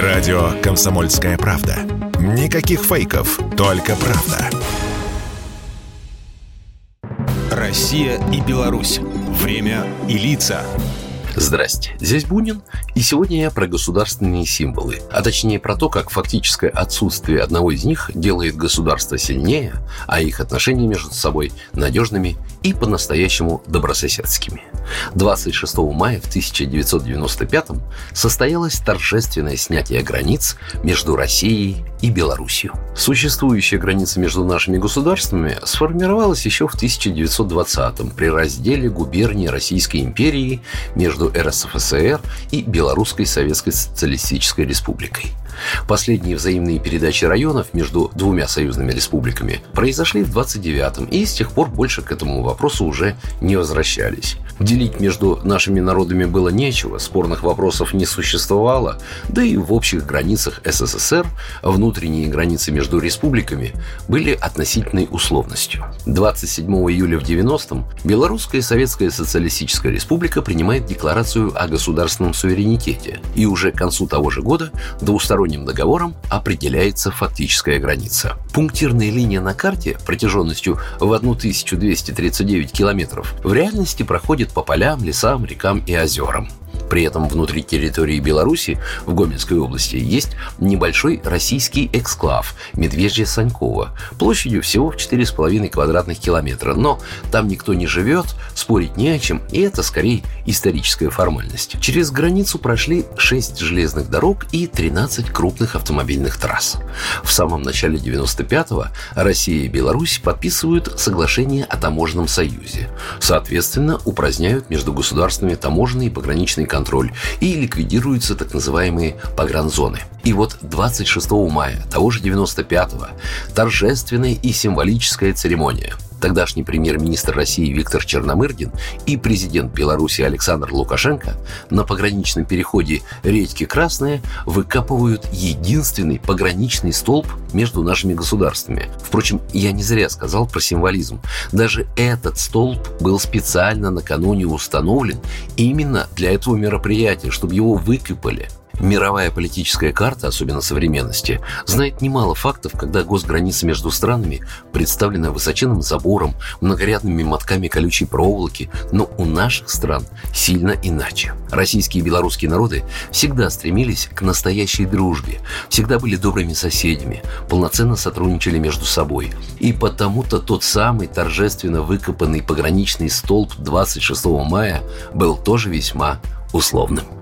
Радио «Комсомольская правда». Никаких фейков, только правда. Россия и Беларусь. Время и лица. Здрасте, здесь Бунин, и сегодня я про государственные символы, а точнее про то, как фактическое отсутствие одного из них делает государство сильнее, а их отношения между собой надежными и по-настоящему добрососедскими. 26 мая в 1995 состоялось торжественное снятие границ между Россией и Белоруссией. Существующая граница между нашими государствами сформировалась еще в 1920 при разделе губернии Российской империи между РСФСР и Белорусской Советской Социалистической Республикой. Последние взаимные передачи районов между двумя союзными республиками произошли в 29-м, и с тех пор больше к этому вопросу уже не возвращались. Делить между нашими народами было нечего, спорных вопросов не существовало, да и в общих границах СССР внутренние границы между республиками были относительной условностью. 27 июля в 90-м Белорусская Советская Социалистическая Республика принимает декларацию о государственном суверенитете, и уже к концу того же года двусторонним договором определяется фактическая граница. Пунктирная линия на карте протяженностью в 1239 километров в реальности проходит по полям, лесам, рекам и озерам. При этом внутри территории Беларуси в Гомельской области есть небольшой российский эксклав Медвежье Санькова площадью всего в 4,5 квадратных километра. Но там никто не живет, спорить не о чем, и это скорее историческая формальность. Через границу прошли 6 железных дорог и 13 крупных автомобильных трасс. В самом начале 95-го Россия и Беларусь подписывают соглашение о таможенном союзе. Соответственно, упраздняют между государствами таможенные и пограничные контроль контроль и ликвидируются так называемые погранзоны. И вот 26 мая того же 95-го торжественная и символическая церемония – тогдашний премьер-министр России Виктор Черномырдин и президент Беларуси Александр Лукашенко на пограничном переходе редьки Красная выкапывают единственный пограничный столб между нашими государствами. Впрочем, я не зря сказал про символизм. Даже этот столб был специально накануне установлен именно для этого мероприятия, чтобы его выкопали – Мировая политическая карта, особенно современности, знает немало фактов, когда госграница между странами представлена высоченным забором, многорядными мотками колючей проволоки, но у наших стран сильно иначе. Российские и белорусские народы всегда стремились к настоящей дружбе, всегда были добрыми соседями, полноценно сотрудничали между собой. И потому-то тот самый торжественно выкопанный пограничный столб 26 мая был тоже весьма условным.